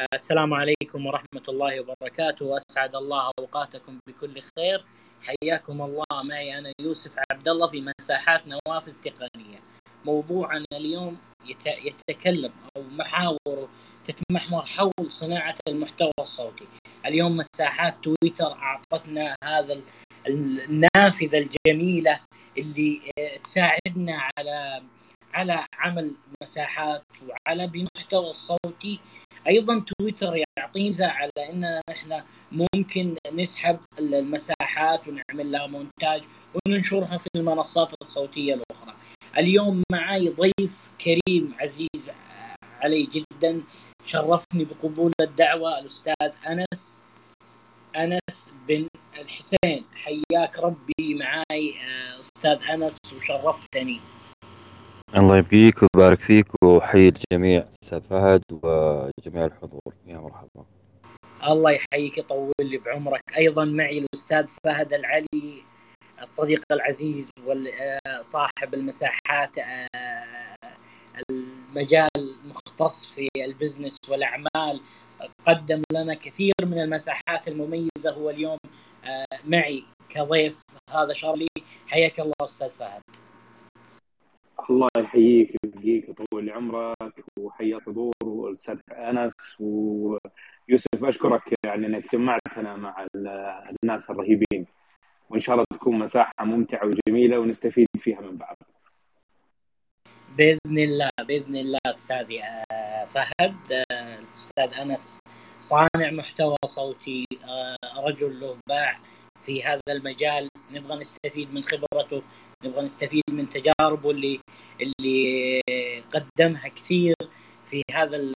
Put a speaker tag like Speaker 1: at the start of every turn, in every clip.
Speaker 1: السلام عليكم ورحمة الله وبركاته. وأسعد الله أوقاتكم بكل خير. حياكم الله. معي أنا يوسف عبد الله في مساحات نوافذ تقنية موضوعنا اليوم يتكلم أو محاور تتمحور حول صناعة المحتوى الصوتي. اليوم مساحات تويتر أعطتنا هذا النافذة الجميلة اللي تساعدنا على على عمل مساحات وعلى بمحتوى الصوتي أيضا تويتر يعطينا على إن إحنا ممكن نسحب المساحات ونعمل لها مونتاج وننشرها في المنصات الصوتية الأخرى. اليوم معي ضيف كريم عزيز علي جدا شرفني بقبول الدعوة الأستاذ أنس أنس بن الحسين حياك ربي معاي أستاذ أنس وشرفتني.
Speaker 2: الله يبقيك ويبارك فيك وحي الجميع أستاذ فهد وجميع الحضور. يا مرحبا.
Speaker 1: الله يحييك يطول لي بعمرك. أيضا معي الأستاذ فهد العلي الصديق العزيز وصاحب المساحات المجال المختص في البزنس والأعمال. قدم لنا كثير من المساحات المميزة. هو اليوم معي كضيف هذا شرف لي حياك الله أستاذ فهد.
Speaker 3: الله يحييك ويبقيك ويطول عمرك وحيا الحضور والأستاذ أنس ويوسف أشكرك يعني إنك جمعتنا مع الناس الرهيبين وإن شاء الله تكون مساحة ممتعة وجميلة ونستفيد فيها من بعض.
Speaker 1: بإذن الله بإذن الله أستاذي فهد الأستاذ أنس صانع محتوى صوتي رجل له باع في هذا المجال نبغى نستفيد من خبرته نبغى نستفيد من تجاربه اللي اللي قدمها كثير في هذا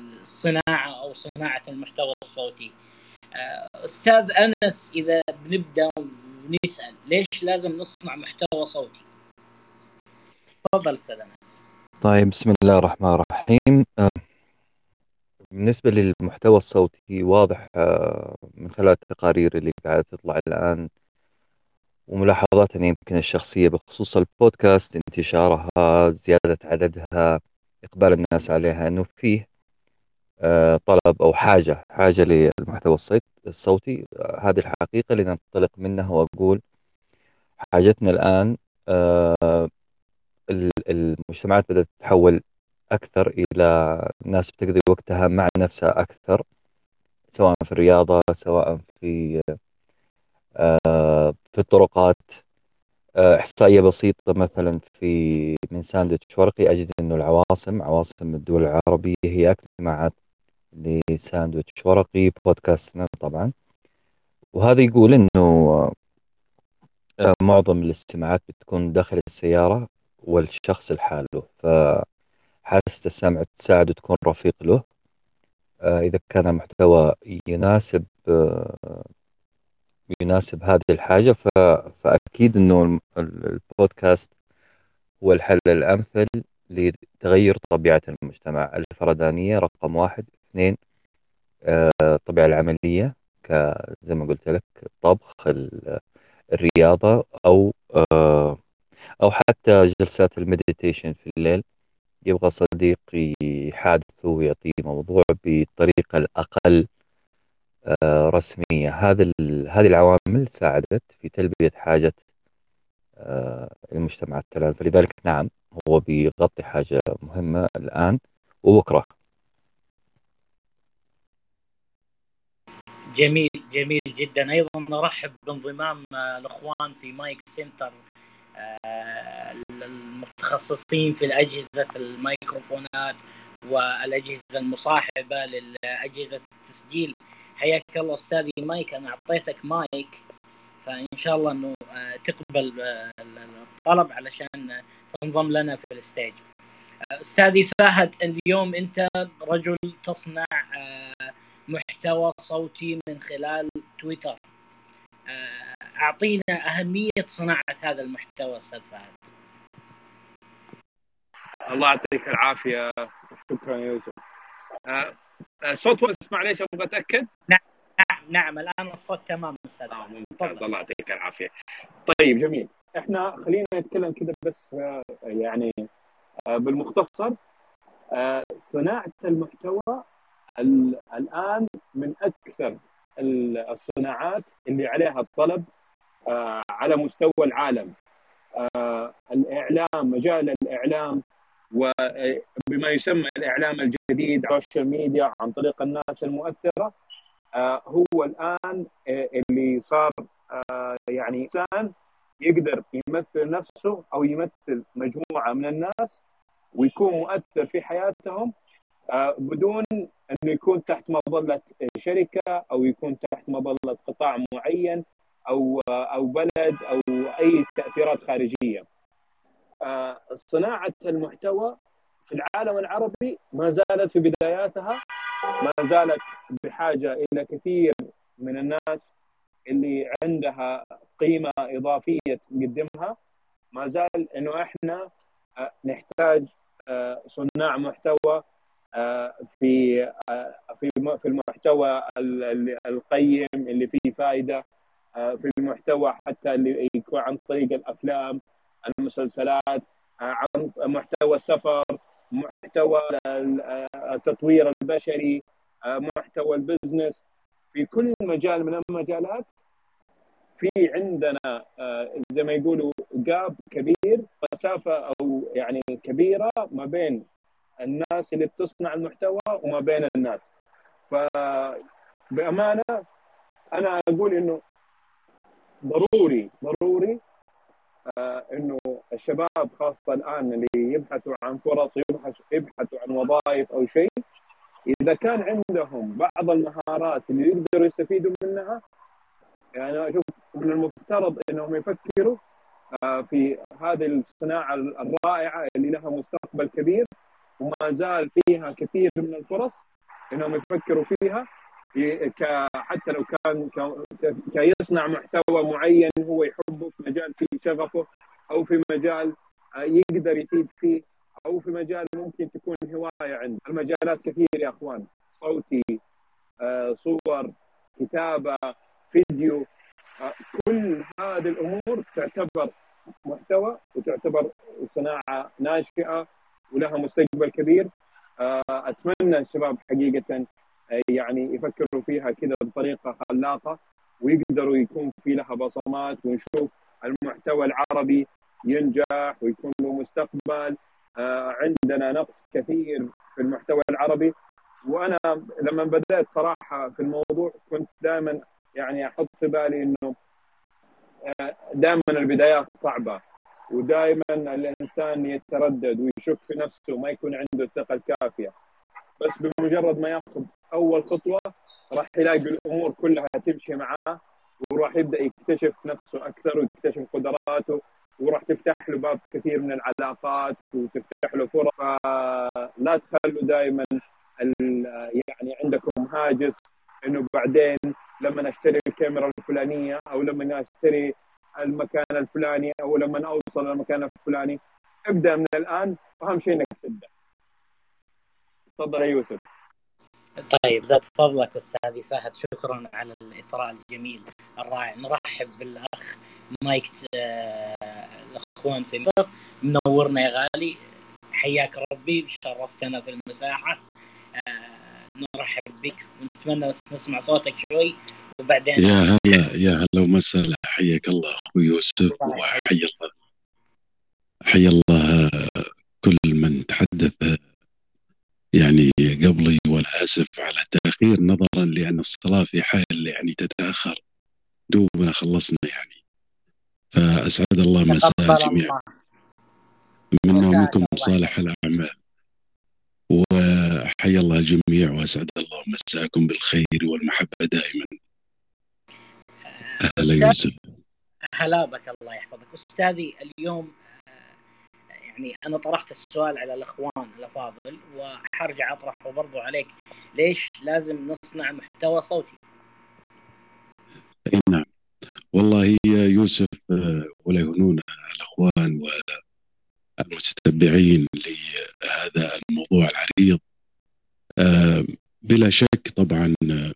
Speaker 1: الصناعة أو صناعة المحتوى الصوتي. أستاذ أنس إذا بنبدأ ونسأل ليش لازم نصنع محتوى صوتي؟ تفضل أستاذ أنس.
Speaker 2: طيب بسم الله الرحمن الرحيم بالنسبة للمحتوى الصوتي واضح من خلال التقارير اللي قاعدة تطلع الآن وملاحظاتنا يمكن الشخصية بخصوص البودكاست انتشارها زيادة عددها إقبال الناس عليها أنه فيه طلب أو حاجة حاجة للمحتوى الصوتي. هذه الحقيقة اللي ننطلق منها وأقول حاجتنا الآن المجتمعات بدأت تتحول أكثر إلى ناس بتقضي وقتها مع نفسها أكثر سواء في الرياضة سواء في في الطرقات. إحصائية بسيطة مثلا في من ساندويتش ورقي أجد أنه العواصم عواصم الدول العربية هي أكثر استماعات لساندويتش ورقي بودكاستنا طبعا. وهذا يقول أنه معظم الاستماعات بتكون داخل السيارة والشخص لحاله. فحاسة السمع تساعده تكون رفيق له. إذا كان المحتوى يناسب يناسب هذه الحاجة فأكيد أنه البودكاست هو الحل الأمثل لتغير طبيعة المجتمع. الفردانية رقم واحد. اثنين الطبيعة العملية زي ما قلت لك الطبخ الرياضة أو أو حتى جلسات المديتيشن في الليل. يبغى صديق يحادثه ويعطيه موضوع بالطريقة الأقل رسمية. هذا هذه العوامل ساعدت في تلبية حاجة المجتمع الان فلذلك نعم هو بيغطي حاجة مهمة الآن وبكرة.
Speaker 1: جميل جميل جدا. أيضا نرحب بانضمام الأخوان في Mic Center المتخصصين في الأجهزة الميكروفونات والأجهزة المصاحبة لاجهزه التسجيل. حياك الله استاذي مايك أنا أعطيتك مايك فإن شاء الله إنه تقبل الطلب علشان تنضم لنا في الستيج. استاذي فهد اليوم أنت رجل تصنع محتوى صوتي من خلال تويتر. أعطينا أهمية صناعة هذا المحتوى أستاذ فهد.
Speaker 3: الله يعطيك العافية. شكرا يوسف. صوت واسمع معليش أبغى أتأكد.
Speaker 1: نعم نعم الآن الصوت تمام أستاذ
Speaker 3: آه ممتاز الله يعطيك العافية. طيب جميل. إحنا خلينا نتكلم كذا بس يعني بالمختصر. صناعة المحتوى الآن من أكثر الصناعات اللي عليها الطلب آه، على مستوى العالم. آه، الإعلام مجال الإعلام وبما يسمى الإعلام الجديد ال social media عن طريق الناس المؤثرة آه، هو الآن اللي صار يعني إنسان يقدر يمثل نفسه أو يمثل مجموعة من الناس ويكون مؤثر في حياتهم بدون إنه يكون تحت مظلة شركة أو يكون تحت مظلة قطاع معين أو أو بلد أو أي تأثيرات خارجية. آه، صناعة المحتوى في العالم العربي ما زالت في بداياتها ما زالت بحاجة إلى كثير من الناس اللي عندها قيمة إضافية تقدمها. ما زال إنه إحنا آه، نحتاج آه، صناع محتوى في في في المحتوى القيم اللي فيه فائده في المحتوى حتى اللي يكون عن طريق الأفلام المسلسلات آه، عن محتوى السفر محتوى التطوير البشري آه، محتوى البزنس. في كل مجال من المجالات في عندنا زي ما يقولوا جاب كبير مسافة أو يعني كبيرة ما بين الناس اللي بتصنع المحتوى وما بين الناس. فبامانه أنا أقول إنه ضروري ضروري آه إنه الشباب خاصة الآن اللي يبحثوا عن فرص يبحثوا عن وظائف أو شيء إذا كان عندهم بعض المهارات اللي يقدروا يستفيدوا منها يعني أشوف من المفترض إنهم يفكروا آه في هذه الصناعة الرائعة اللي لها مستقبل كبير وما زال فيها كثير من الفرص إنهم يفكروا فيها. حتى لو كان كيصنع محتوى معين هو يحبه في مجال فيه شغفه أو في مجال آه، يقدر يفيد فيه أو في مجال ممكن تكون هواية عنده. المجالات كثير يا أخوان. صوتي آه، صور كتابة فيديو آه، كل هذه الأمور تعتبر محتوى وتعتبر صناعة ناشئة ولها مستقبل كبير. أتمنى الشباب حقيقة يعني يفكروا فيها كذا بطريقة خلاقة ويقدروا يكون في لها بصمات ونشوف المحتوى العربي ينجح ويكون له مستقبل. آه، عندنا نقص كثير في المحتوى العربي. وأنا لما بدأت صراحة في الموضوع كنت دائما يعني أحط في بالي إنه آه، دائما البدايات صعبة ودائما الإنسان يتردد ويشك في نفسه ما يكون عنده الثقة الكافية. بس بمجرد ما ياخذ أول خطوة راح يلاقي الأمور كلها تمشي معاه وراح يبدأ يكتشف نفسه أكثر ويكتشف قدراته وراح تفتح له باب كثير من العلاقات وتفتح له فرص. فلا تخلوا دائما يعني عندكم هاجس إنه بعدين لما اشتري الكاميرا الفلانية أو لما اشتري المكان الفلاني أو لما اوصل للمكان الفلاني. ابدأ من الآن وأهم شيء إنك تبدأ. تفضل يا يوسف.
Speaker 1: طيب زاد فضلك استاذي فهد شكرا على الإثراء الجميل الرائع. نرحب بالأخ مايك آه، الأخوان في مصر. منورنا يا غالي. حياك ربي شرفتنا في المساحة. آه، نرحب بك ونتمنى نسمع صوتك شوي وبعدين
Speaker 4: يا هلا يا هلا ومسهلا. حياك الله أخوي يوسف وحيا الله حيا الله كل من تحدث يعني قبلي وأنا اسف على التاخير نظرا لأن الصلاة في حال يعني تتأخر دوبنا خلصنا يعني. فأسعد الله مساء الجميع منا ومنكم صالح الأعمال. وحيا الله الجميع وأسعد الله مساكم بالخير والمحبة دائما.
Speaker 1: أهلا يوسف. هلا بك الله يحفظك. أستاذي اليوم يعني أنا طرحت السؤال على الإخوان الأفاضل وحرجع أطرحه برضو عليك. ليش لازم نصنع محتوى صوتي؟
Speaker 4: اي نعم. والله يوسف آه، ولا يهونون الإخوان والمتتبعين لهذا الموضوع العريض. آه، بلا شك طبعا آه،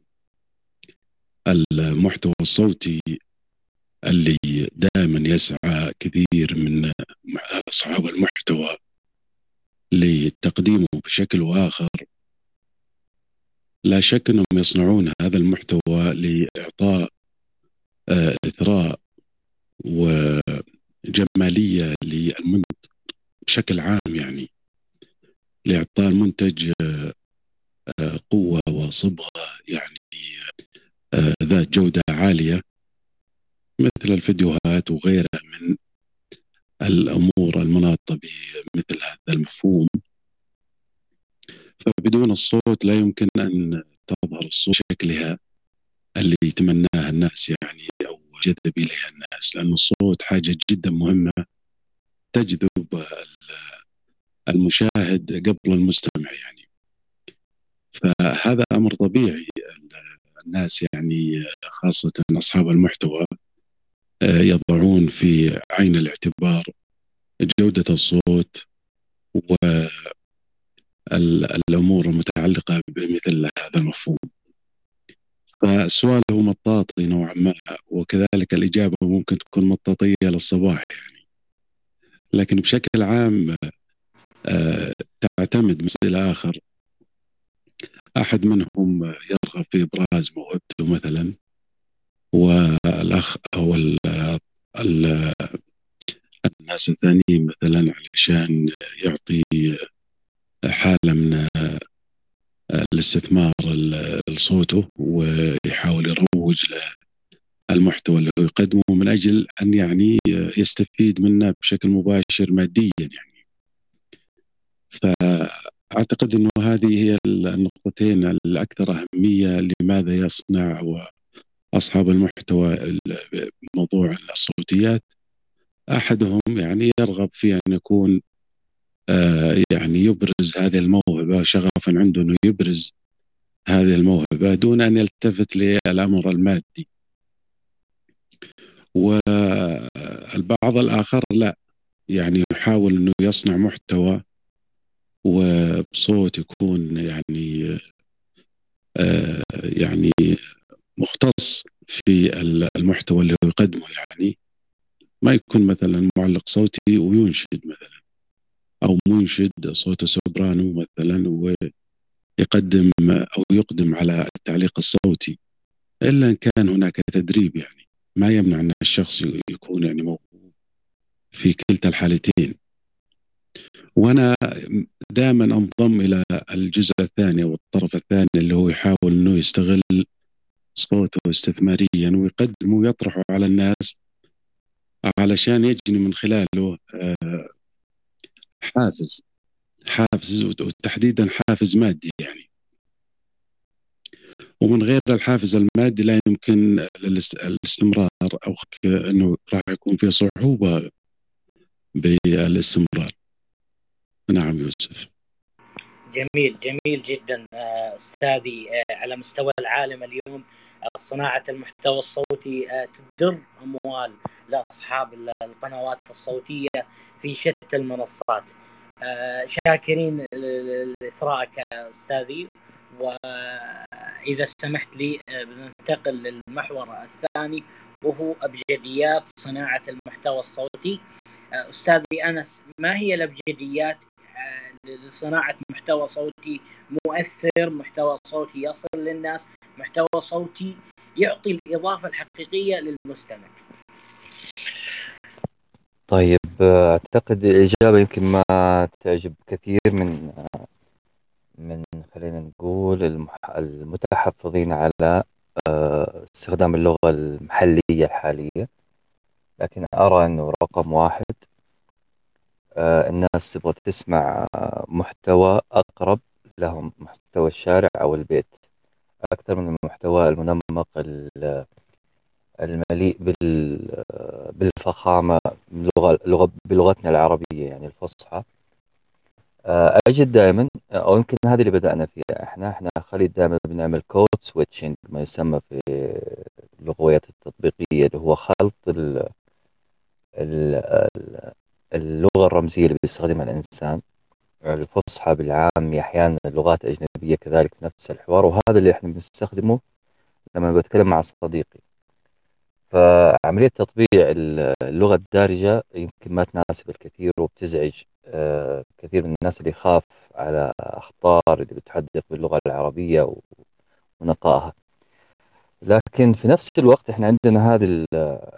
Speaker 4: المحتوى الصوتي اللي يسعى كثير من أصحاب المحتوى لتقديمه بشكل وآخر لا شك أنهم يصنعون هذا المحتوى لإعطاء آه، إثراء وجمالية للمنتج بشكل عام يعني لإعطاء المنتج آه، قوة وصبغة يعني ذات جودة عالية. مثل الفيديوهات وغيرها من الأمور المناطة بمثل هذا المفهوم. فبدون الصوت لا يمكن أن تظهر الصوت شكلها اللي يتمناها الناس يعني أو جذب إليها الناس لأن الصوت حاجة جدا مهمة تجذب المشاهد قبل المستمع يعني. فهذا أمر طبيعي الناس يعني خاصة أصحاب المحتوى يضعون في عين الاعتبار جودة الصوت والأمور المتعلقة بمثل هذا المفهوم. فالسؤال هو مطاطي نوعا ما وكذلك الإجابة ممكن تكون مطاطية للصباح يعني. لكن بشكل عام آه، تعتمد مثل آخر. أحد منهم يرغب في إبراز موهبته مثلا. ال ال الناس الثانيين مثلا علشان يعطي حالة من الاستثمار لصوته ويحاول يروج المحتوى اللي هو يقدمه من أجل أن يعني يستفيد منه بشكل مباشر ماديا يعني. فأعتقد أنه هذه هي النقطتين الأكثر أهمية لماذا يصنع أصحاب المحتوى موضوع الصوتيات أحدهم يعني يرغب في أن يكون آه، يعني يبرز هذه الموهبة شغفا عنده أنه يبرز هذه الموهبة دون أن يلتفت للأمر المادي. والبعض الآخر لا يعني يحاول أنه يصنع محتوى وبصوت يكون يعني آه، يعني مختص في المحتوى اللي هو يقدمه. يعني ما يكون مثلا معلق صوتي وينشد مثلا أو منشد صوته سوبرانو مثلا ويقدم أو يقدم على التعليق الصوتي إلا إن كان هناك تدريب. يعني ما يمنع أن الشخص يكون يعني موهوب في كلتا الحالتين. وأنا دائما أنضم إلى الجزء الثاني أو الطرف الثاني اللي هو يحاول أنه يستغل صوته استثماريا ويقدمه ويطرحه على الناس علشان يجني من خلاله آه، حافز حافز وتحديدا حافز مادي يعني. ومن غير الحافز المادي لا يمكن الاستمرار أو إنه راح يكون في صعوبة بالاستمرار. نعم يوسف.
Speaker 1: جميل جميل جدا آه، أستاذي آه، على مستوى العالم اليوم. صناعة المحتوى الصوتي تدر أموال لأصحاب القنوات الصوتية في شتى المنصات. آه، شاكرين لإثراءك أستاذي. وإذا سمحت لي آه، بننتقل للمحور الثاني وهو أبجديات صناعة المحتوى الصوتي. آه، أستاذي أنس ما هي الأبجديات؟ لصناعة محتوى صوتي مؤثر محتوى صوتي يصل للناس محتوى صوتي يعطي الإضافة الحقيقية للمستمع.
Speaker 2: طيب أعتقد الإجابة يمكن ما تعجب كثير من من خلينا نقول المتحفظين على استخدام اللغة المحلية الحالية. لكن أرى أنه رقم واحد. الناس تبغى تسمع محتوى أقرب لهم محتوى الشارع أو البيت. أكثر من المحتوى المنمق المليء بالفخامة بلغة بلغتنا العربية يعني الفصحى. آه، أجد دائما أو يمكن هذه اللي بدأنا فيها إحنا إحنا خليل دائما بنعمل code switching ما يسمى في اللغويات التطبيقية اللي هو خلط ال اللغة الرمزية اللي بيستخدمها الإنسان الفصحى بالعامية أحيانا اللغات الأجنبية كذلك نفس الحوار وهذا اللي إحنا بنستخدمه لما بتكلم مع صديقي. فعملية تطبيع اللغة الدارجة يمكن ما تناسب الكثير وبتزعج آه، كثير من الناس اللي يخاف على أخطار اللي بتحدث باللغة العربية ونقائها. لكن في نفس الوقت إحنا عندنا هذه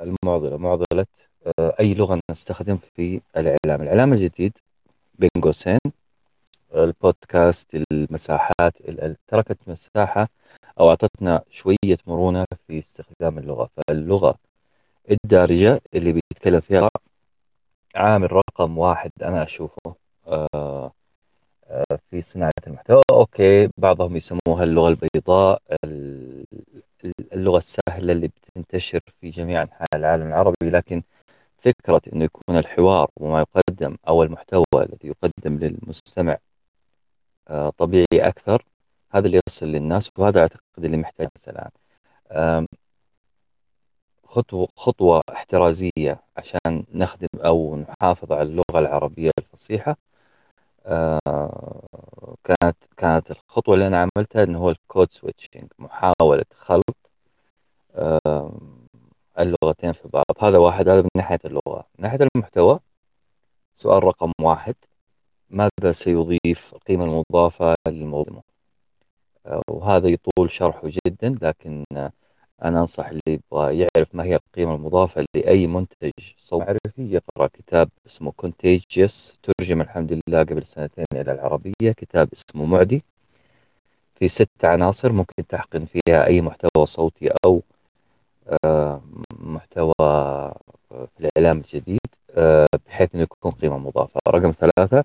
Speaker 2: المعضلة معضلة آه، أي لغة نستخدم في الإعلام. الإعلام الجديد بين قوسين البودكاست المساحات تركت مساحة أو أعطتنا شوية مرونة في استخدام اللغة. فاللغة الدارجة اللي بيتكلم فيها عامل رقم واحد أنا أشوفه آه، آه، في صناعة المحتوى. أوكي بعضهم يسموها اللغة البيضاء اللغة السهلة اللي بتنتشر في جميع أنحاء العالم العربي لكن فكرة أنه يكون الحوار وما يقدم أو المحتوى الذي يقدم للمستمع آه، طبيعي أكثر هذا اللي يصل للناس وهذا أعتقد اللي محتاج الآن. خطوة خطوة احترازية عشان نخدم أو نحافظ على اللغة العربية الفصيحة آه، كانت كانت الخطوة اللي أنا عملتها إنه هو الكود سويتشنج محاولة خلط اللغتين في بعض. هذا واحد هذا من ناحية اللغة. من ناحية المحتوى سؤال رقم واحد ماذا سيضيف القيمة المضافة للموضوع؟ آه، وهذا يطول شرحه جدا لكن أنا أنصح اللي يبغى يعرف ما هي القيمة المضافة لأي منتج صوت معرفي يقرأ كتاب اسمه كونتيجيوس ترجم الحمد لله قبل سنتين إلى العربية. كتاب اسمه معدي. في ست عناصر ممكن تحقن فيها أي محتوى صوتي أو محتوى في الإعلام الجديد آه، بحيث أنه يكون قيمة مضافة. رقم ثلاثة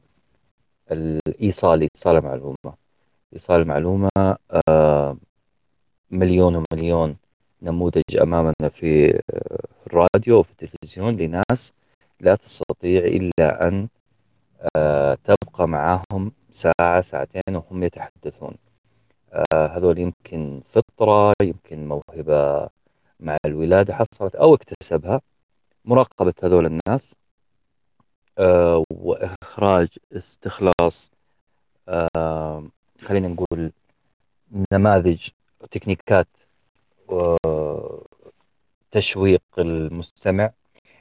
Speaker 2: الإيصال إيصال المعلومة. إيصال المعلومة آه، مليون ومليون نموذج أمامنا في الراديو وفي التلفزيون لناس لا تستطيع إلا أن آه، تبقى معهم ساعة ساعتين وهم يتحدثون. آه، هذول يمكن فطرة يمكن موهبة مع الولادة حصلت أو اكتسبها مراقبة هذول الناس آه، وإخراج استخلاص خلينا نقول نماذج تكنيكات تشويق المستمع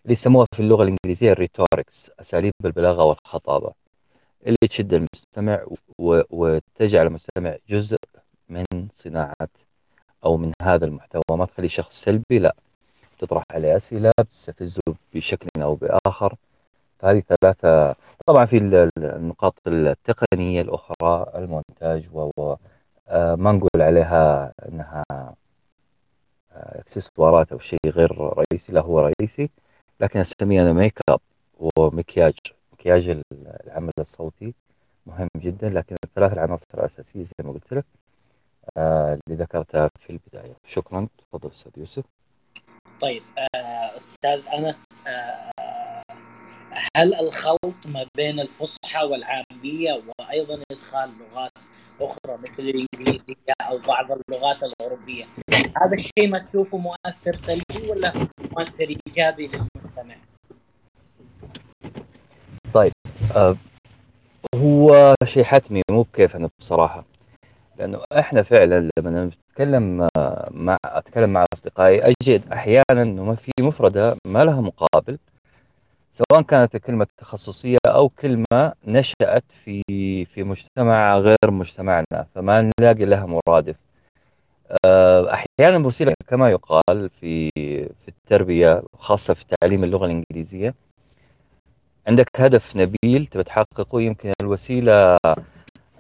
Speaker 2: اللي يسموها في اللغة الإنجليزية ال rhetorics أساليب البلاغة والخطابة اللي تشد المستمع وتجعل المستمع جزء من صناعة أو من هذا المحتوى ما تخلي شخص سلبي لا. تطرح عليه أسئلة بتستفزه بشكل أو بآخر. فهذه ثلاثة طبعا في النقاط التقنية الأخرى المونتاج و آه، ما نقول عليها إنها إكسسوارات أو شيء غير رئيسي لا هو رئيسي لكن أسميه أنا make up ومكياج مكياج العمل الصوتي مهم جدا لكن الثلاث العناصر الأساسية زي ما قلت لك آه اللي ذكرتها في البداية. شكرا. تفضل أستاذ يوسف.
Speaker 1: طيب آه أستاذ أنس آه هل الخلط ما بين الفصحى والعامية وأيضا إدخال لغات أخرى مثل الإنجليزية أو بعض اللغات الاوروبيه هذا الشيء ما تشوفه مؤثر سلبي ولا مؤثر إيجابي للمستمع؟
Speaker 2: طيب آه هو شيء حتمي مو بكيفنا بصراحة. لأنه إحنا فعلا لما نتكلم مع أتكلم مع أصدقائي أجد أحيانا إنه ما في مفردة ما لها مقابل سواء كانت الكلمة تخصصية أو كلمة نشأت في في مجتمع غير مجتمعنا فما نلاقي لها مرادف. آه، أحيانا بوسيلة كما يقال في في التربية خاصة في تعليم اللغة الإنجليزية عندك هدف نبيل تبي تحققه يمكن الوسيلة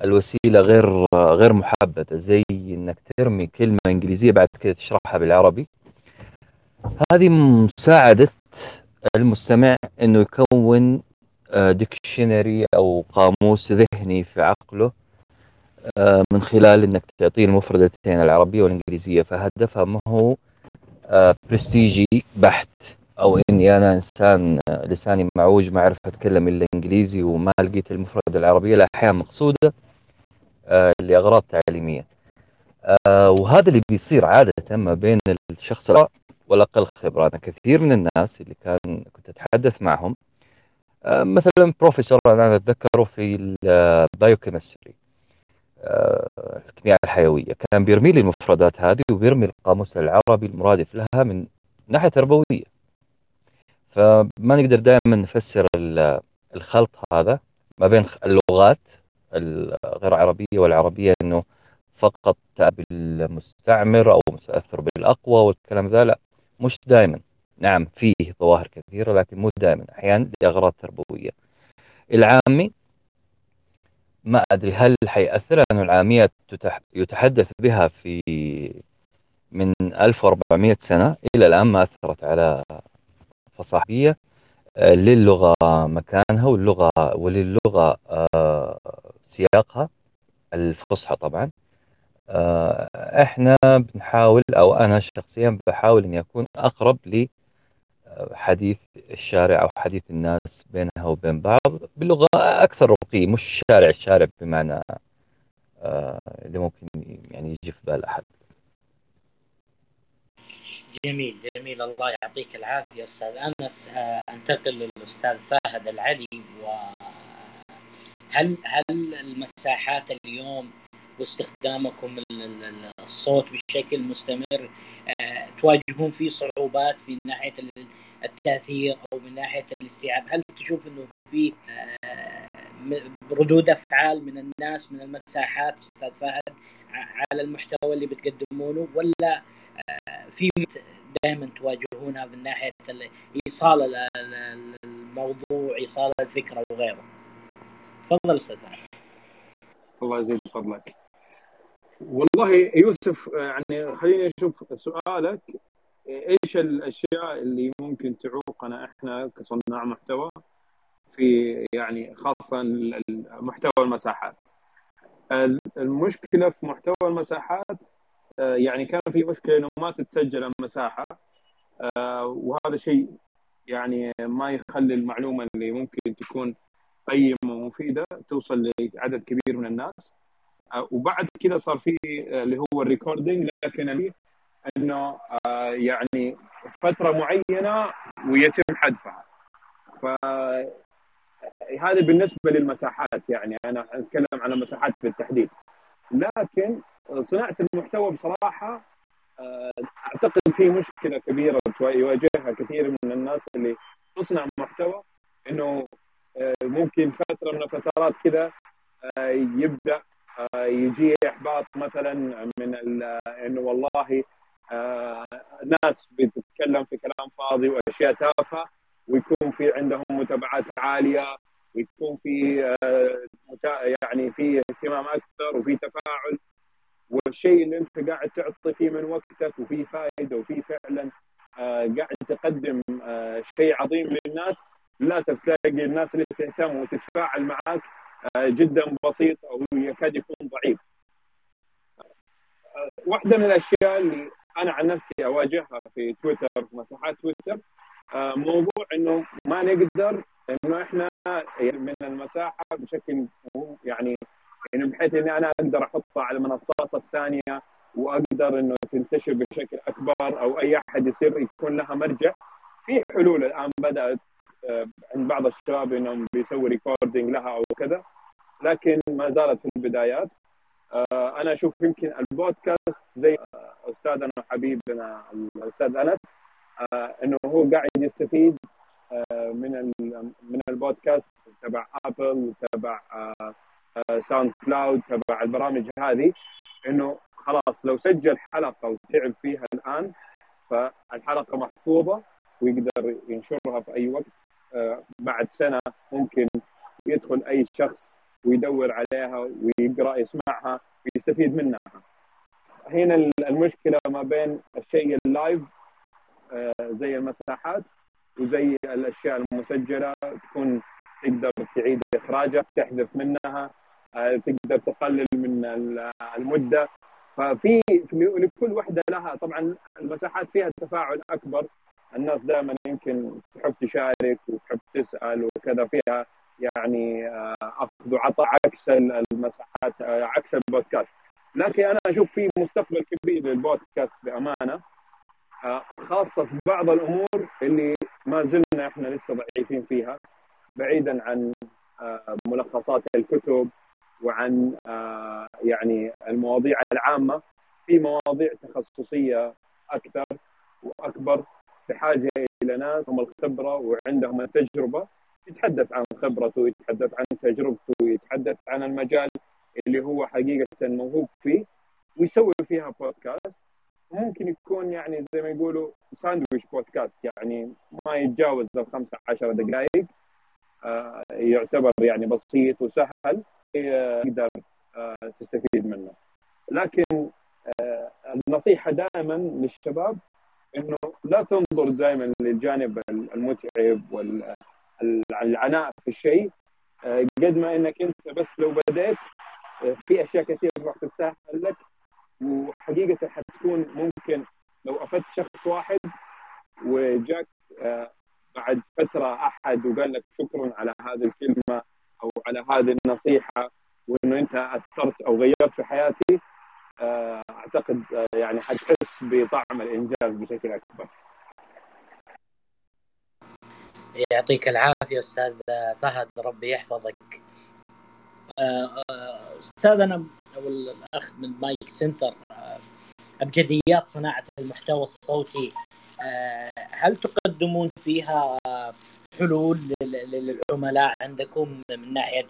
Speaker 2: الوسيلة غير غير محبذة زي إنك ترمي كلمة إنجليزية بعد كده تشرحها بالعربي. هذه مساعدة المستمع إنه يكون ديكشنري آه، أو قاموس ذهني في عقله آه، من خلال إنك تعطيه المفردتين العربية والإنجليزية. فهدفها ما هو برستيجي آه، بحت أو إني أنا إنسان لساني معوج ما أعرف أتكلم إلا إنجليزي وما لقيت المفردة العربية. لا أحيانا مقصودة لأغراض تعليمية. وهذا اللي بيصير عادة ما بين الشخص والأقل خبرة. أنا كثير من الناس اللي كان كنت أتحدث معهم آه، مثلا بروفيسور أنا أتذكره في ال biochemistry آه، الكيمياء الحيوية. كان بيرمي لي المفردات هذه وبيرمي القاموس العربي المرادف لها من ناحية تربوية. فما نقدر دائما نفسر الخلط هذا ما بين اللغات الغير عربية والعربية إنه فقط بالمستعمر أو متأثر بالأقوى والكلام ذا لا مش دائما نعم فيه ظواهر كثيرة لكن مو دائما أحيانا لأغراض تربوية. العامي ما أدري هل حيأثر لأنه العامية يتحدث بها في من 1400 سنة إلى الآن ما أثرت على فصاحية آه، للغة مكانها واللغة وللغة آه، سياقها الفصحى طبعا. آه، إحنا بنحاول أو أنا شخصيا بحاول إني أكون أقرب لحديث الشارع أو حديث الناس بينها وبين بعض بلغة أكثر رقي مش شارع الشارع بمعنى اللي ممكن يعني يجي في بال أحد.
Speaker 1: جميل جميل. الله يعطيك العافية أستاذ أنس. آه، أنتقل للأستاذ فهد العلي وهل هل المساحات اليوم واستخدامكم الصوت بشكل مستمر آه، تواجهون فيه صعوبات في ناحية التأثير أو من ناحية الاستيعاب؟ هل تشوف إنه في آه، ردود أفعال من الناس من المساحات أستاذ فهد على المحتوى اللي بتقدمونه؟ ولا في دائما تواجهونها من ناحية إيصال الموضوع إيصال الفكرة وغيره؟ تفضل أستاذ.
Speaker 3: الله يزيد فضلك. والله يوسف يعني خليني أشوف سؤالك. إيش الأشياء اللي ممكن تعوقنا إحنا كصناع محتوى في يعني خاصة محتوى المساحات؟ المشكلة في محتوى المساحات آه، يعني كان في مشكلة إنه ما تتسجل المساحة آه، وهذا شيء يعني ما يخلي المعلومة اللي ممكن تكون قيمه ومفيدة توصل لعدد كبير من الناس. آه، وبعد كذا صار في اللي هو الريكوردينج لكن إنه يعني فترة معينة ويتم حذفها. ف هذا بالنسبة للمساحات يعني أنا أتكلم عن المساحات بالتحديد. لكن صناعة المحتوى بصراحة آه، أعتقد في مشكلة كبيرة يواجهها كثير من الناس اللي تصنع محتوى إنه آه، ممكن فترة من الفترات كذا آه، يبدأ يجي إحباط مثلا من إنه والله ناس بتتكلم في كلام فاضي وأشياء تافهة ويكون في عندهم متابعات عالية ويكون في يعني في اهتمام أكثر وفي تفاعل. والشيء اللي أنت قاعد تعطي فيه من وقتك وفي فائده وفي فعلا آه، قاعد تقدم آه، شيء عظيم للناس للأسف تلاقي الناس اللي تهتم وتتفاعل معك آه، جدا بسيط أو يكاد يكون ضعيف. واحدة من الأشياء اللي أنا عن نفسي أواجهها في تويتر في مساحات تويتر موضوع إنه ما نقدر إنه إحنا من المساحة بشكل يعني يعني بحيث إني أنا أقدر أحطها على المنصات الثانية وأقدر إنه تنتشر بشكل أكبر أو أي أحد يصير يكون لها مرجع في حلول الآن بدأت آه، عند بعض الشباب إنهم بيسوي recording لها أو كذا لكن ما زالت في البدايات. آه، أنا أشوف يمكن البودكاست زي أستاذنا وحبيبنا الأستاذ أنس آه، إنه هو قاعد يستفيد من من البودكاست تبع Apple وتبع SoundCloud تبع البرامج هذه إنه خلاص لو سجل حلقة وتعب فيها الآن فالحلقة محفوظة ويقدر ينشرها في أي وقت. آه، بعد سنة ممكن يدخل أي شخص ويدور عليها ويقرأ يسمعها ويستفيد منها. هنا المشكلة ما بين الشيء ال live آه، زي المساحات وزي الأشياء المسجلة تكون تقدر تعيد إخراجها تحذف منها آه، تقدر تقلل من المدة. ففي لكل وحدة لها طبعا المساحات فيها تفاعل أكبر الناس دائما يمكن تحب تشارك وتحب تسأل وكذا فيها يعني آه، أخذ وعطاء عكس المساحات آه، عكس البودكاست. لكن أنا أشوف في مستقبل كبير للبودكاست بأمانة. خاصة في بعض الأمور اللي ما زلنا إحنا لسه ضعيفين فيها بعيدا عن ملخصات الكتب وعن آه، يعني المواضيع العامة. في مواضيع تخصصية أكثر وأكبر. بحاجه إلى ناس هم الخبرة وعندهم التجربة يتحدث عن خبرته يتحدث عن تجربته يتحدث عن المجال اللي هو حقيقة موهوب فيه ويسوي فيها بودكاست ممكن يكون يعني زي ما يقولوا ساندويتش بودكاست يعني ما يتجاوز ال 15 دقائق. آه، يعتبر يعني بسيط وسهل تقدر آه، تستفيد منه. لكن آه، النصيحة دائما للشباب إنه لا تنظر دائما للجانب المتعب والعناء في الشيء. قد ما إنك أنت بس لو بديت في أشياء كثير راح تتسهل لك. وحقيقة حتكون ممكن لو أفدت شخص واحد وجاك آه، بعد فترة أحد وقال لك شكرا على هذه الكلمة أو على هذه النصيحة وإنه أنت أثرت أو غيرت في حياتي آه، أعتقد آه، يعني حتحس بطعم الإنجاز بشكل أكبر.
Speaker 1: يعطيك العافية أستاذ فهد ربي يحفظك. أستاذنا أو الأخ من مايك سنتر ابجديات صناعة المحتوى الصوتي هل تقدمون فيها حلول للعملاء عندكم من ناحية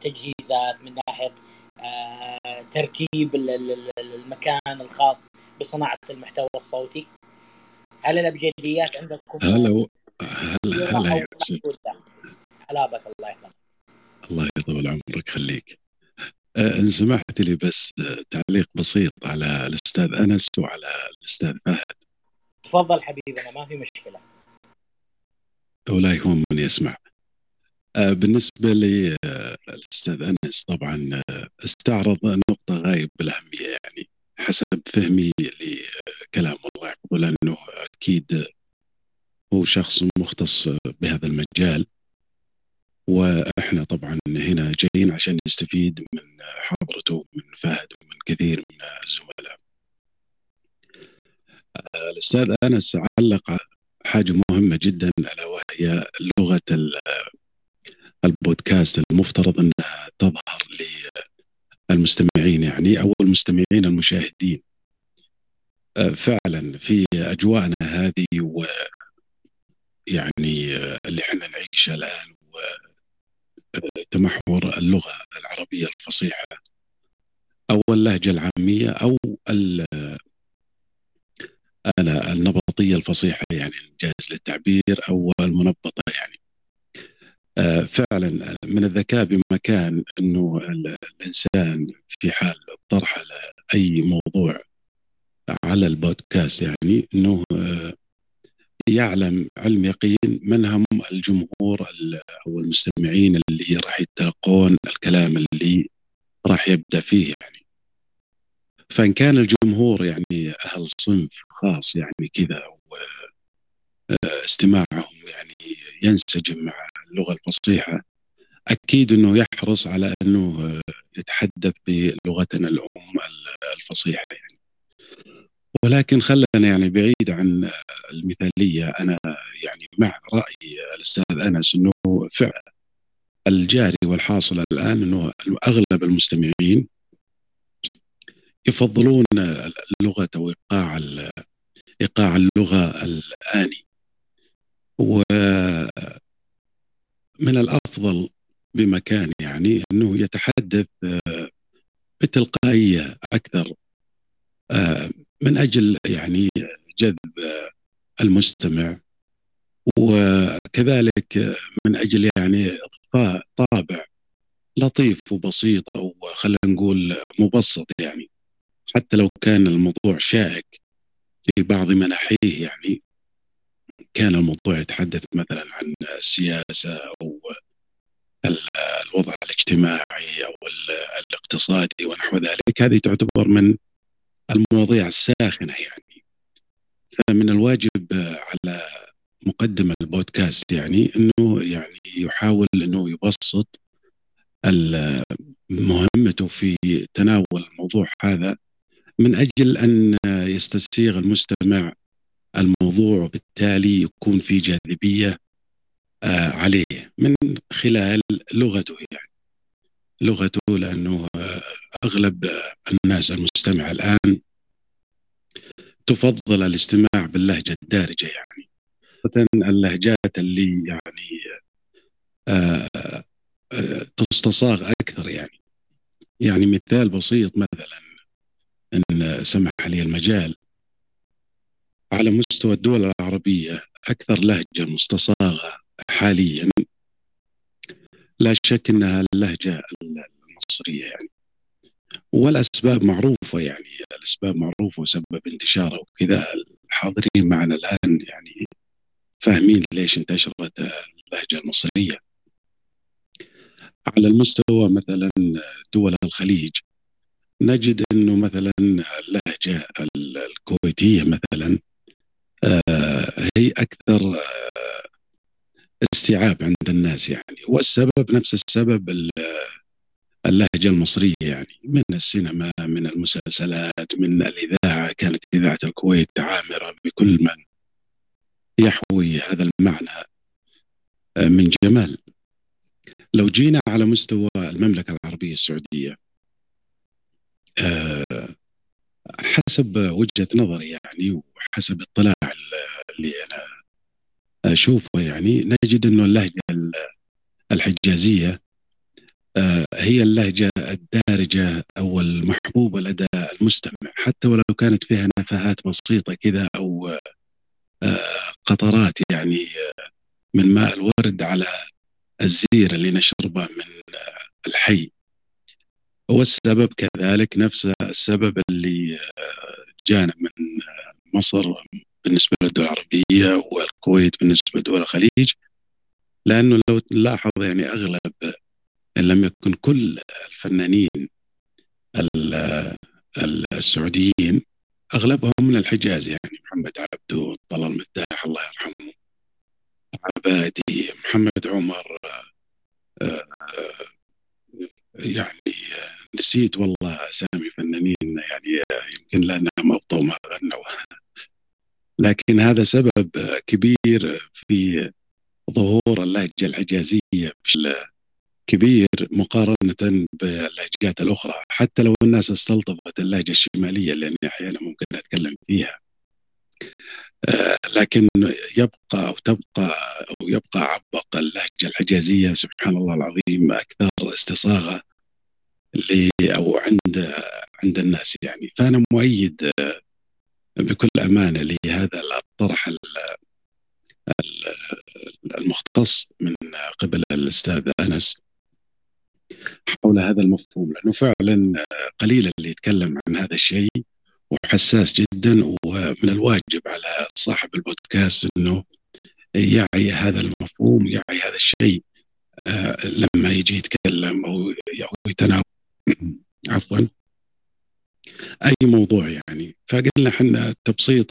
Speaker 1: تجهيزات من ناحية ترتيب المكان الخاص بصناعة المحتوى الصوتي؟ هل الابجديات عندكم؟
Speaker 4: هلا هلا هلا يا
Speaker 1: هلا بك الله يحفظك.
Speaker 4: الله يطول عمرك خليك. آه، إن سمحت لي بس تعليق بسيط على الأستاذ أنس وعلى الأستاذ فهد.
Speaker 1: تفضل حبيبنا ما في مشكلة.
Speaker 4: ولا يهون من يسمع آه، بالنسبة لي آه، الأستاذ أنس طبعا استعرض نقطة غاية بالأهمية يعني حسب فهمي لكلام الله يحفظه لأنه أكيد هو شخص مختص بهذا المجال وإحنا طبعا هنا جايين عشان نستفيد من حضرته ومن فهد ومن كثير من الزملاء. الأستاذ أنس علق حاجة مهمة جدا ألا وهي لغة البودكاست المفترض انها تظهر للمستمعين يعني أو المستمعين المشاهدين. فعلا في أجواءنا هذه و يعني اللي إحنا نعيشها الآن تمحور اللغة العربية الفصيحة أو اللهجة العامية أو النبطية الفصيحة يعني الجاهز للتعبير أو المنبطة يعني فعلا من الذكاء بمكان أنه الإنسان في حال طرح أي موضوع على البودكاست يعني أنه آه، يعلم علم يقين من هم الجمهور أو المستمعين اللي راح يتلقون الكلام اللي راح يبدأ فيه يعني. فإن كان الجمهور يعني أهل صنف خاص يعني كذا استماعهم يعني ينسجم مع اللغة الفصيحة أكيد إنه يحرص على إنه يتحدث بلغتنا الأم الفصيحة يعني. ولكن خلنا يعني بعيد عن المثالية أنا يعني مع رأي الأستاذ أنس إنه فعلا الجاري والحاصل الآن إنه أغلب المستمعين يفضلون اللغة أو إيقاع إيقاع اللغة الاني ومن الأفضل بمكان يعني أنه يتحدث بتلقائية أكثر من أجل يعني جذب المستمع وكذلك من أجل يعني اضفاء طابع لطيف وبسيط أو خلينا نقول مبسط يعني حتى لو كان الموضوع شائك في بعض مناحيه يعني. كان الموضوع يتحدث مثلا عن السياسة أو الوضع الاجتماعي أو الاقتصادي ونحو ذلك هذه تعتبر من المواضيع الساخنة يعني. فمن الواجب على مقدم البودكاست يعني إنه يعني يحاول إنه يبسط مهمته في تناول الموضوع هذا من أجل أن يستسيغ المستمع الموضوع وبالتالي يكون في جاذبية آه، عليه من خلال لغته يعني. لغته لأنه أغلب الناس المستمعه الآن تفضل الاستماع باللهجة الدارجة يعني. اللهجات اللي يعني آه، آه، تستصاغ أكثر يعني. يعني مثال بسيط مثلا إن سمح لي المجال. على مستوى الدول العربية أكثر لهجة مستصاغة حاليا. لا شك أنها اللهجة المصرية يعني. والأسباب معروفة يعني. الأسباب معروفة وسبب انتشارها وكذا. الحاضرين معنا الآن يعني فاهمين ليش انتشرت اللهجة المصرية. على المستوى مثلا دول الخليج نجد إنه مثلا اللهجة الكويتية مثلا هي أكثر آه، استيعاب عند الناس يعني. والسبب نفس السبب اللهجة المصرية يعني. من السينما من المسلسلات من الإذاعة. كانت إذاعة الكويت عامرة بكل من يحوي هذا المعنى آه، من جمال. لو جينا على مستوى المملكة العربية السعودية حسب وجهة نظري يعني وحسب اطلاع اللي أنا أشوفه يعني نجد أنه اللهجة الحجازية آه، هي اللهجة الدارجة أو المحبوبة لدى المستمع. حتى ولو كانت فيها نفحات بسيطة كذا أو آه، قطرات يعني آه، من ماء الورد على الزير اللي نشربه من الحي. والسبب كذلك نفس السبب اللي جانا من مصر بالنسبة للدول العربية والكويت بالنسبة لدول الخليج لأنه لو نلاحظ يعني أغلب إن لم يكن كل الفنانين السعوديين أغلبهم من الحجاز يعني محمد عبده طلال مداح الله يرحمه عبادي محمد عمر آه، يعني نسيت والله أسامي فنانين يعني يمكن لأنهم ابطوا ما غنوا لكن هذا سبب كبير في ظهور اللهجة الحجازية بشكل كبير مقارنة باللهجات الأخرى. حتى لو الناس استلطفت اللهجة الشمالية اللي انا أحيانا ممكن أتكلم فيها. آه، لكن يبقى أو تبقى أو يبقى عبق اللهجة الحجازية سبحان الله العظيم أكثر استصاغة أو عند عند الناس يعني. فأنا مؤيد بكل أمانة لهذا الطرح المختص من قبل الأستاذ أنس. حول هذا المفهوم لأنه فعلا قليل اللي يتكلم عن هذا الشيء وحساس جدا ومن الواجب على صاحب البودكاست إنه يعي هذا المفهوم يعي هذا الشيء آه، لما يجي يتكلم أو يتناول. عفوا. أي موضوع يعني. فقلنا إحنا تبسيط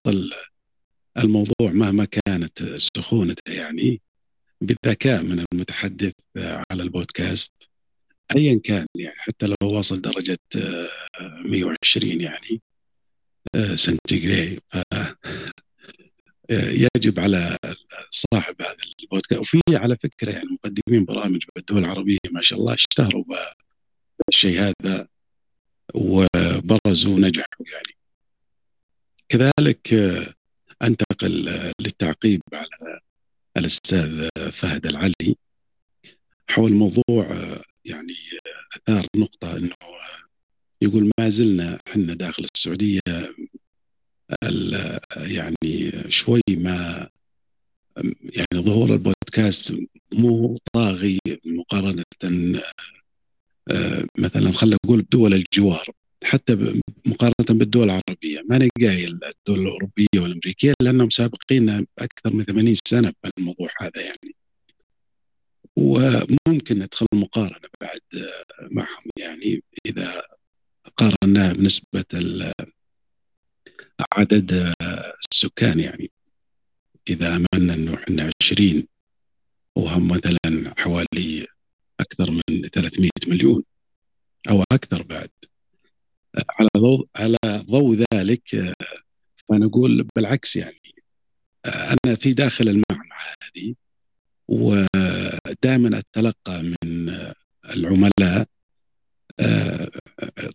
Speaker 4: الموضوع مهما كانت سخونته يعني بالذكاء من المتحدث على البودكاست ايا كان يعني حتى لو وصل درجة 120 يعني سنتيغري. ف يجب على صاحب هذا البودكاست وفي على فكرة يعني مقدمين برامج بالدول العربية ما شاء الله اشتهروا بالشيء هذا. وبرزوا ونجحوا يعني. كذلك أنتقل للتعقيب على الأستاذ فهد العلي. حول موضوع يعني آثار نقطة إنه يقول ما زلنا إحنا داخل السعودية يعني شوي ما يعني ظهور البودكاست مو طاغي مقارنة آه، مثلا خلينا نقول بدول الجوار حتى مقارنة بالدول العربية. ما نقايل الدول الأوروبية والأمريكية لأنهم سابقين أكثر من 80 سنة في الموضوع هذا يعني. وممكن ندخل مقارنة بعد آه، معهم يعني إذا قارناه بنسبة عدد آه، السكان يعني. إذا أمنا أنه إحنا 20 وهم مثلا حوالي أكثر من 300 مليون أو أكثر بعد. على ضوء على ضوء ذلك فأنا أقول بالعكس يعني أنا في داخل المعمعة هذه ودائما أتلقى من العملاء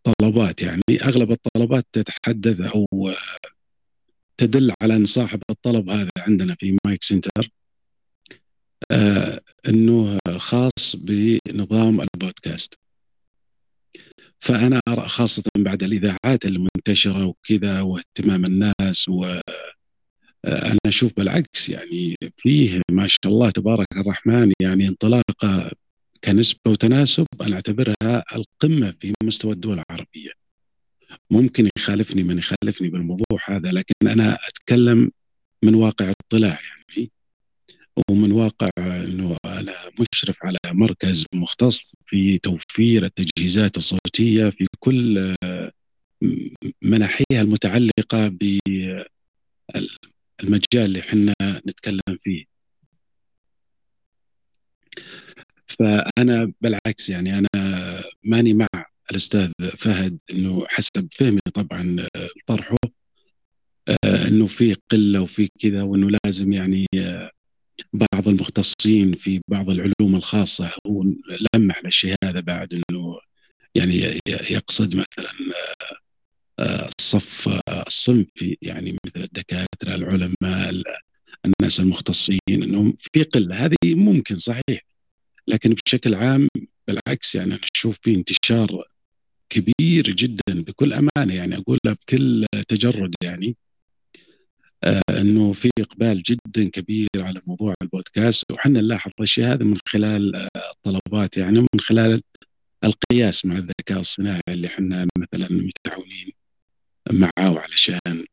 Speaker 4: طلبات يعني أغلب الطلبات تتحدث أو تدل على أن صاحب الطلب هذا عندنا في مايك سنتر. إنه خاص بنظام البودكاست فأنا أرى خاصة بعد الإذاعات اللي منتشره وكذا واهتمام الناس و أنا أشوف بالعكس يعني فيه ما شاء الله تبارك الرحمن يعني انطلاقة كنسبة وتناسب أنا أعتبرها القمة في مستوى الدول العربية. ممكن يخالفني من يخالفني بالموضوع هذا لكن أنا أتكلم من واقع اطلاع يعني ومن واقع إنه أنا مشرف على مركز مختص في توفير التجهيزات الصوتية في كل مناحيها المتعلقة بالمجال اللي إحنا نتكلم فيه. فأنا بالعكس يعني أنا ماني مع الأستاذ فهد إنه حسب فهمي طبعا طرحه إنه في قلة وفي كذا وإنه لازم يعني بعض المختصين في بعض العلوم الخاصة هو لمح للشيء هذا بعد إنه يعني يقصد مثلا الصف الصنفي يعني مثل الدكاترة العلماء الناس المختصين إنهم في قلة. هذه ممكن صحيح. لكن بشكل عام بالعكس يعني أنا أشوف في انتشار كبير جدا بكل أمانة. يعني أقولها بكل تجرد يعني. آه إنه في إقبال جدا كبير على موضوع البودكاست وحنا نلاحظ الشيء هذا من خلال آه الطلبات يعني من خلال القياس مع الذكاء الصناعي اللي إحنا مثلا متعاونين معه علشان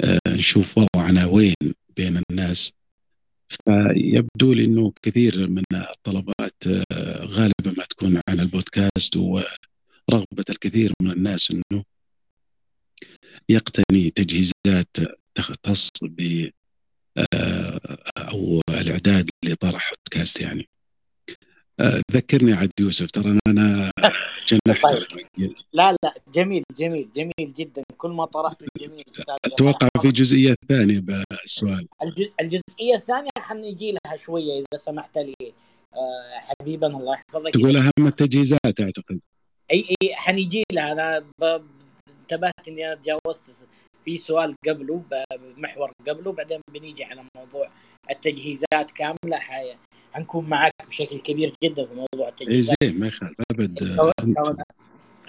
Speaker 4: آه نشوف وضعنا وين بين الناس. فيبدو لي إنه كثير من الطلبات غالبا ما تكون عن البودكاست ورغبة الكثير من الناس إنه يقتني تجهيزات تختص ب أو الإعداد لطرح بودكاست يعني. ذكرني عاد يوسف ترى أنا جنحت.
Speaker 1: طيب. لا لا جميل جميل جميل جدا. كل ما طرحته جميل
Speaker 4: أتوقع في جزئية ثانية بالسؤال
Speaker 1: الجزئية الثانية حنجي لها شوية إذا سمحت لي. حبيبنا الله يحفظك.
Speaker 4: تقول أهم التجهيزات أعتقد.
Speaker 1: أي أي حنجي لها. أنا انتبهت إني تجاوزت. في سؤال قبله بمحور قبله بعدين بنيجي على موضوع التجهيزات كاملة. حي... حنكون معك بشكل كبير جدا في موضوع التجهيزات.
Speaker 4: اي زين ما يخالف أبد.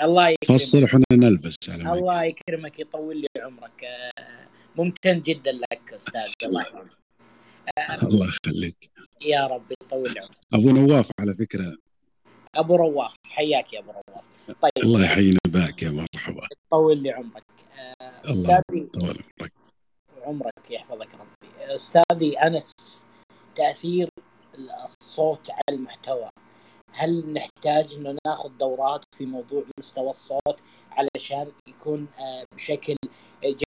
Speaker 1: الله. يكرمك.
Speaker 4: فصل إحنا نلبس
Speaker 1: على الله يكرمك يطول لي عمرك. ممتن جدا لك أستاذ. الله يكرمك
Speaker 4: الله يخليك.
Speaker 1: يا رب يطول عمرك.
Speaker 4: أبو نواف على فكرة.
Speaker 1: أبو رواف. حياك يا أبو رواف.
Speaker 4: طيب. الله يحيينا بك يا مرحبا.
Speaker 1: يطول لي عمرك.
Speaker 4: استاذي طول عمرك.
Speaker 1: عمرك يحفظك ربي. أستاذي أنس تأثير الصوت على المحتوى. هل نحتاج انه ناخذ دورات في موضوع مستوى الصوت علشان يكون بشكل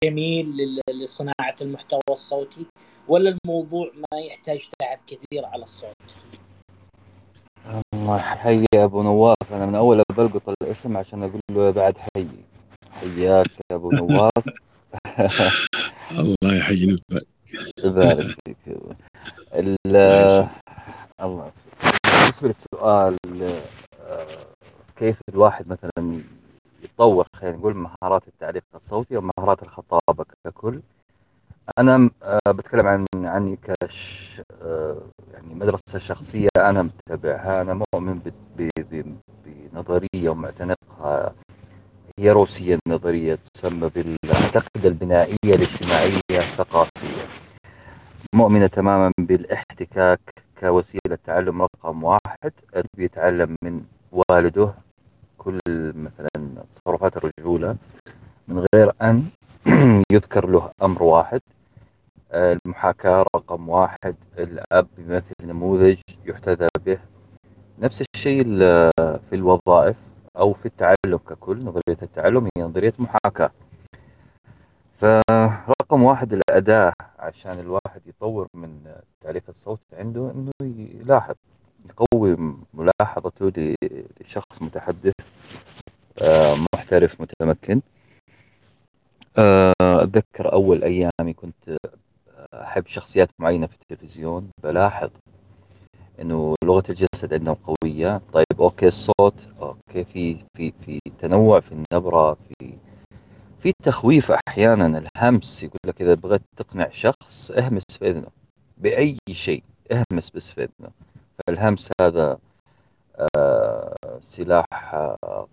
Speaker 1: جميل لصناعة المحتوى الصوتي؟ ولا الموضوع ما يحتاج تعب كثير على الصوت؟
Speaker 2: الله يحيي أبو نواف. أنا من أول بلقط الاسم عشان أقول له بعد حي. حياك يا أبو نواف.
Speaker 4: الله يحيينا
Speaker 2: يبارك فيك. الله بالنسبة للسؤال كيف الواحد مثلا يتطور؟ خلينا نقول مهارات التعليق الصوتي أو مهارات الخطابة ككل. أنا بتكلم عن عني كش يعني مدرسة شخصية أنا متبعها. أنا مؤمن بنظرية ومعتنقها هي روسيه النظريه تسمى بالعقيده البنائية الاجتماعية الثقافية. مؤمنة تماما بالاحتكاك كوسيلة تعلم رقم واحد. بيتعلم من والده. كل مثلا تصرفات الرجولة من غير أن يذكر له أمر واحد. المحاكاة رقم واحد الأب يمثل نموذج يحتذى به. نفس الشيء في الوظائف أو في التعلم ككل نظرية التعلم هي نظرية محاكاة. فرقم واحد الأداة عشان الواحد يطور من تعريف الصوت عنده إنه يلاحظ يقوي ملاحظته لشخص متحدث محترف متمكن. أتذكر أول أيامي كنت أحب شخصيات معينة في التلفزيون. بلاحظ إنه لغة الجسد عندهم قوية. طيب okay الصوت okay في في في تنوع في النبرة في في تخويف أحيانا. الهمس يقول لك إذا بغيت تقنع شخص اهمس في إذنه بأي شيء اهمس بس في إذنه. فالهمس هذا آه سلاح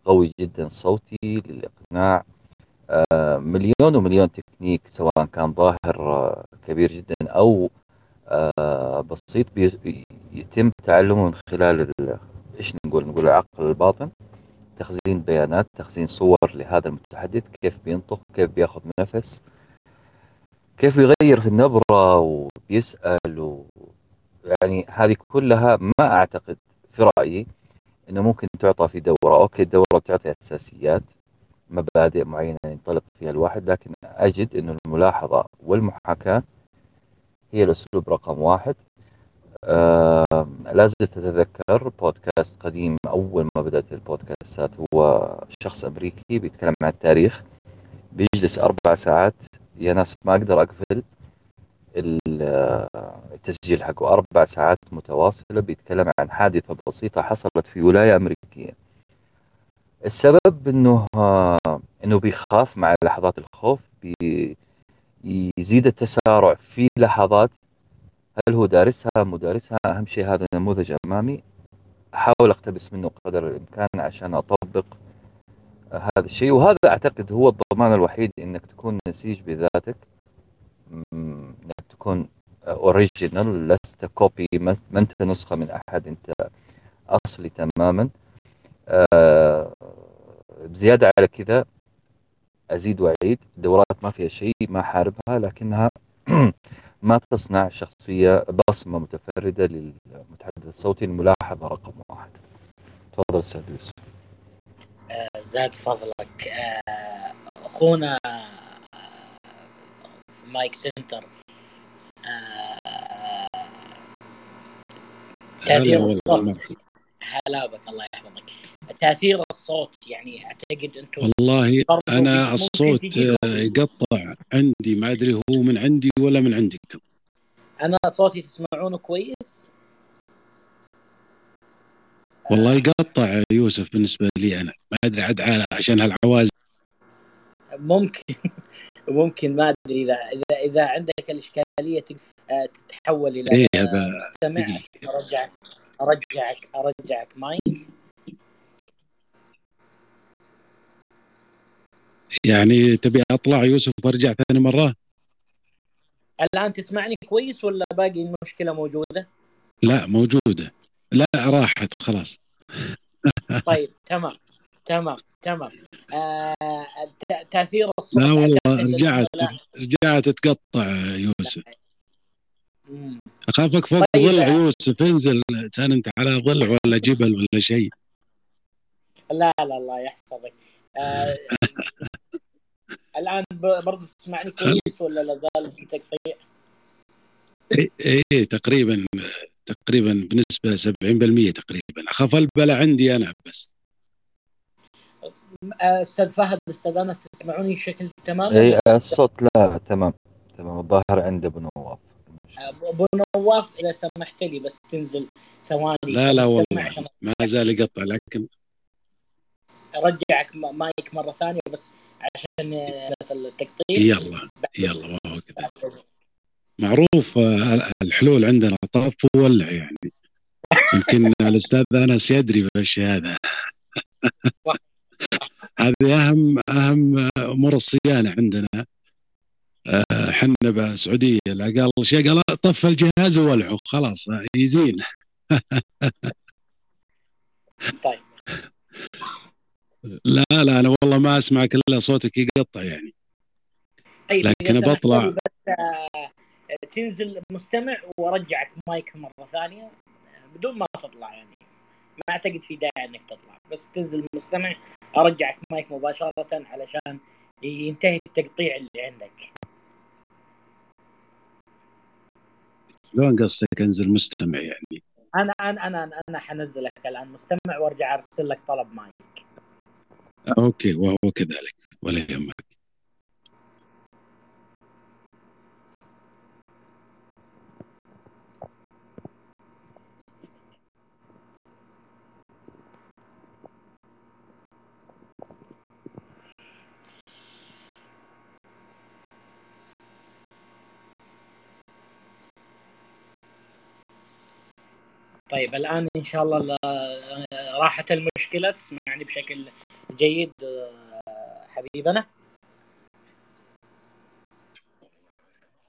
Speaker 2: قوي جدا صوتي للإقناع. آه، مليون ومليون تكنيك سواء كان ظاهر آه، كبير جدا أو آه، بسيط يتم تعلمه من خلال إيش نقول؟ نقول العقل الباطن. تخزين بيانات تخزين صور لهذا المتحدث كيف بينطق كيف بيأخذ نفس كيف بيغير في النبرة وبيسأل و... يعني هذه كلها ما أعتقد في رأيي أنه ممكن تعطى في دورة. okay الدورة بتعطي أساسيات مبادئ معينة ينطلق فيها الواحد لكن أجد أن الملاحظة والمحاكاة هي الأسلوب رقم واحد. آه لازم تتذكر بودكاست قديم. أول ما بدأت البودكاستات هو شخص أمريكي بيتكلم عن التاريخ. بيجلس أربع ساعات. يا ناس ما أقدر أقفل التسجيل حقه. أربع ساعات متواصلة بيتكلم عن حادثة بسيطة حصلت في ولاية أمريكية. السبب إنه إنه بيخاف مع لحظات الخوف بي التسارع في لحظات هل هو دارسها مو دارسها أهم شيء هذا النموذج أمامي. أحاول أقتبس منه قدر الإمكان عشان أطبق هذا الشيء. وهذا أعتقد هو الضمان الوحيد إنك تكون نسيج بذاتك. إنك تكون original لست copy ما أنت نسخة من أحد أنت أصلي تماما. آه، بزيادة على كذا أزيد وأعيد. دورات ما فيها شيء ما حاربها لكنها ما تصنع شخصية بصمة متفردة للمتحدث الصوتي الملاحظة رقم واحد. تفضل أستاذ يوسف.
Speaker 1: آه، زاد فضلك. آه، أخونا مايك سنتر. تأثير الصوت. هلا بك الله يحفظك. تأثير الصوت يعني أعتقد أنتم
Speaker 4: والله أنا الصوت يقطع عندي ما أدري هو من عندي ولا من عندكم.
Speaker 1: أنا صوتي تسمعونه كويس؟
Speaker 4: والله يقطع يوسف بالنسبة لي أنا. ما أدري عاد عشان هالعواز
Speaker 1: ممكن. ممكن ما أدري اذا اذا إذا عندك الإشكالية تتحول إلى
Speaker 4: إيه هذا
Speaker 1: مستمع. أرجعك أرجعك مايك.
Speaker 4: يعني تبي أطلع يوسف وأرجع ثاني مرة؟
Speaker 1: الآن تسمعني كويس ولا باقي المشكلة موجودة؟
Speaker 4: لا موجودة. لا راحت خلاص.
Speaker 1: طيب تمام تمام تمام. آه تأثير
Speaker 4: الصوت لا والله رجعت رجعت تقطع يوسف. اخافك فوق طيب. ضلع يوسف انزل. كان أنت على ضلع ولا جبل ولا شيء.
Speaker 1: لا لا الله يحفظك. آه الآن برضه تسمعني كويس ولا لا زال في تقطيع؟
Speaker 4: إيه إيه تقريبا تقريبا بنسبة 70% تقريبا. أخاف البلا عندي أنا بس.
Speaker 1: أستاذ فهد أستاذ أنس تسمعوني بشكل تمام؟
Speaker 2: اي الصوت لا تمام تمام. الظاهر عند ابو نواف.
Speaker 1: ابو نواف إذا سمحت لي بس تنزل ثواني.
Speaker 4: لا لا والله ما زال يقطع لكن
Speaker 1: أرجعك مايك مرة ثانية بس عشان التقطيع.
Speaker 4: يلا يلا وهو كذا. معروف الحلول عندنا طاف وولع يعني. يمكن الأستاذ أنس يدري بالشيء هذا. هذه أهم أهم أمور الصيانة عندنا. إحنا بسعوديه لا قال شيء قال طف الجهاز وولعه خلاص يزين.
Speaker 1: طيب.
Speaker 4: لا لا أنا والله ما اسمعك إلا صوتك يقطع يعني.
Speaker 1: طيب
Speaker 4: لكن بطلع.
Speaker 1: بس آه، تنزل مستمع وأرجعك مايك مرة ثانية بدون ما تطلع يعني. ما أعتقد في داعي إنك تطلع بس تنزل مستمع أرجعك مايك مباشرة علشان ينتهي التقطيع اللي عندك.
Speaker 4: شلون قصدك انزل مستمع يعني؟
Speaker 1: أنا أنا أنا أنا حنزلك الآن مستمع وأرجع أرسل لك طلب mic.
Speaker 4: okay وهو كذلك ولا يهمك.
Speaker 1: طيب الآن إن شاء الله راحت المشكلة تسمعني بشكل جيد حبيبنا.